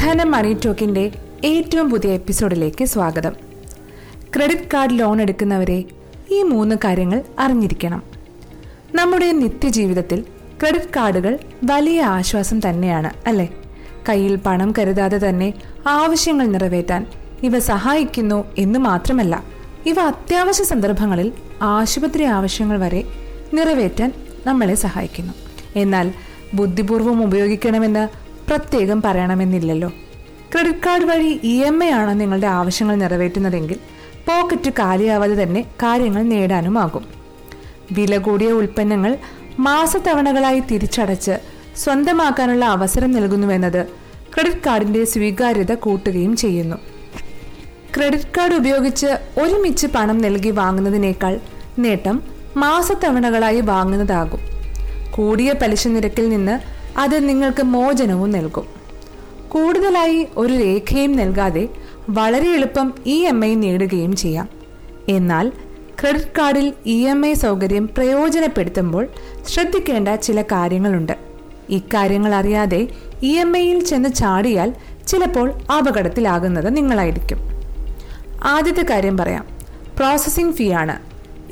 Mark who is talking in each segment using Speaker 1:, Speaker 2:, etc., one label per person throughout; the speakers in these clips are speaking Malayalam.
Speaker 1: ധനം മണി ടോക്കിന്റെ ഏറ്റവും പുതിയ എപ്പിസോഡിലേക്ക് സ്വാഗതം. ക്രെഡിറ്റ് കാർഡ് ലോൺ എടുക്കുന്നവരെ ഈ മൂന്ന് കാര്യങ്ങൾ അറിഞ്ഞിരിക്കണം. നമ്മുടെ നിത്യജീവിതത്തിൽ ക്രെഡിറ്റ് കാർഡുകൾ വലിയ ആശ്വാസം തന്നെയാണ് അല്ലേ? കയ്യിൽ പണം കരുതാതെ തന്നെ ആവശ്യങ്ങൾ നിറവേറ്റാൻ ഇവ സഹായിക്കുന്നു എന്ന് മാത്രമല്ല ഇവ അത്യാവശ്യ സന്ദർഭങ്ങളിൽ ആശുപത്രി ആവശ്യങ്ങൾ വരെ നിറവേറ്റാൻ നമ്മളെ സഹായിക്കുന്നു. എന്നാൽ ബുദ്ധിപൂർവം ഉപയോഗിക്കണമെന്ന് പ്രത്യേകം പറയണമെന്നില്ലല്ലോ. ക്രെഡിറ്റ് കാർഡ് വഴി ഇ എം ഐ ആണ് നിങ്ങളുടെ ആവശ്യങ്ങൾ നിറവേറ്റുന്നതെങ്കിൽ പോക്കറ്റ് കാലിയാവാതെ തന്നെ കാര്യങ്ങൾ നേടാനുമാകും. വില കൂടിയ ഉൽപ്പന്നങ്ങൾ മാസത്തവണകളായി തിരിച്ചടച്ച് സ്വന്തമാക്കാനുള്ള അവസരം നൽകുന്നുവെന്നത് ക്രെഡിറ്റ് കാർഡിന്റെ സ്വീകാര്യത കൂട്ടുകയും ചെയ്യുന്നു. ക്രെഡിറ്റ് കാർഡ് ഉപയോഗിച്ച് ഒരുമിച്ച് പണം നൽകി വാങ്ങുന്നതിനേക്കാൾ നേട്ടം മാസത്തവണകളായി വാങ്ങുന്നതാകും. കൂടിയ പലിശ നിരക്കിൽ നിന്ന് അത് നിങ്ങൾക്ക് മോചനവും നൽകും. കൂടുതലായി ഒരു രേഖയും നൽകാതെ വളരെ എളുപ്പം ഇ എം ഐ നേടുകയും ചെയ്യാം. എന്നാൽ ക്രെഡിറ്റ് കാർഡിൽ ഇ എം ഐ സൗകര്യം പ്രയോജനപ്പെടുത്തുമ്പോൾ ശ്രദ്ധിക്കേണ്ട ചില കാര്യങ്ങളുണ്ട്. ഇക്കാര്യങ്ങൾ അറിയാതെ ഇ എം ഐയിൽ ചെന്ന് ചാടിയാൽ ചിലപ്പോൾ അപകടത്തിലാകുന്നത് നിങ്ങളായിരിക്കും. ആദ്യത്തെ കാര്യം പറയാം. പ്രോസസ്സിംഗ് ഫീ ആണ്.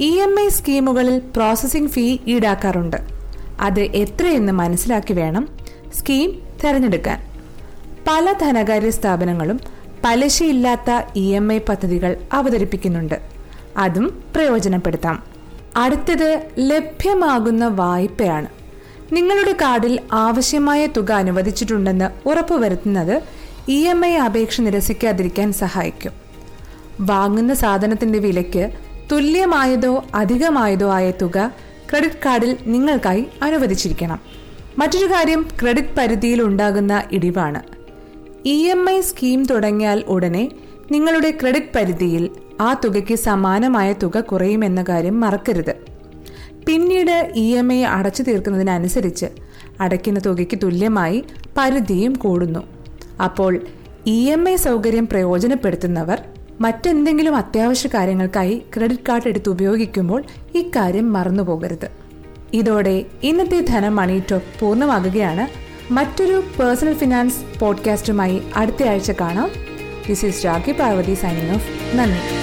Speaker 1: ഇ എം ഐ സ്കീമുകളിൽ പ്രോസസ്സിംഗ് ഫീ ഈടാക്കാറുണ്ട്. അത് എത്രയെന്ന് മനസ്സിലാക്കി വേണം സ്കീം തിരഞ്ഞെടുക്കാൻ. പല ധനകാര്യ സ്ഥാപനങ്ങളും പലിശയില്ലാത്ത ഇ എം ഐ പദ്ധതികൾ അവതരിപ്പിക്കുന്നുണ്ട്. അതും പ്രയോജനപ്പെടുത്താം. അടുത്തത് ലഭ്യമാകുന്ന വായ്പയാണ്. നിങ്ങളുടെ കാർഡിൽ ആവശ്യമായ തുക അനുവദിച്ചിട്ടുണ്ടെന്ന് ഉറപ്പുവരുത്തുന്നത് ഇ എം ഐ അപേക്ഷ നിരസിക്കാതിരിക്കാൻ സഹായിക്കും. വാങ്ങുന്ന സാധനത്തിന്റെ വിലയ്ക്ക് തുല്യമായതോ അധികമായതോ ആയ തുക ക്രെഡിറ്റ് കാർഡിൽ നിങ്ങൾക്കായി അനുവദിച്ചിരിക്കണം. മറ്റൊരു കാര്യം ക്രെഡിറ്റ് പരിധിയിൽ ഉണ്ടാകുന്ന ഇടിവാണ്. ഇ എം ഐ സ്കീം തുടങ്ങിയാൽ ഉടനെ നിങ്ങളുടെ ക്രെഡിറ്റ് പരിധിയിൽ ആ തുകയ്ക്ക് സമാനമായ തുക കുറയുമെന്ന കാര്യം മറക്കരുത്. പിന്നീട് ഇ എം ഐ അടച്ചു തീർക്കുന്നതിനനുസരിച്ച് അടയ്ക്കുന്ന തുകയ്ക്ക് തുല്യമായി പരിധിയും കൂടുന്നു. അപ്പോൾ ഇ എം ഐ സൗകര്യം പ്രയോജനപ്പെടുത്തുന്നവർ മറ്റെന്തെങ്കിലും അത്യാവശ്യ കാര്യങ്ങൾക്കായി ക്രെഡിറ്റ് കാർഡ് എടുത്ത് ഉപയോഗിക്കുമ്പോൾ ഇക്കാര്യം മറന്നുപോകരുത് ഇതോടെ ഇന്നത്തെ ധനം മണി ടോക്ക് പൂർണമാകുകയാണ്. മറ്റൊരു പേഴ്സണൽ ഫിനാൻസ് പോഡ്കാസ്റ്റുമായി അടുത്ത ആഴ്ച കാണാം. This is Rakhi Parvathi signing off നന്ദി.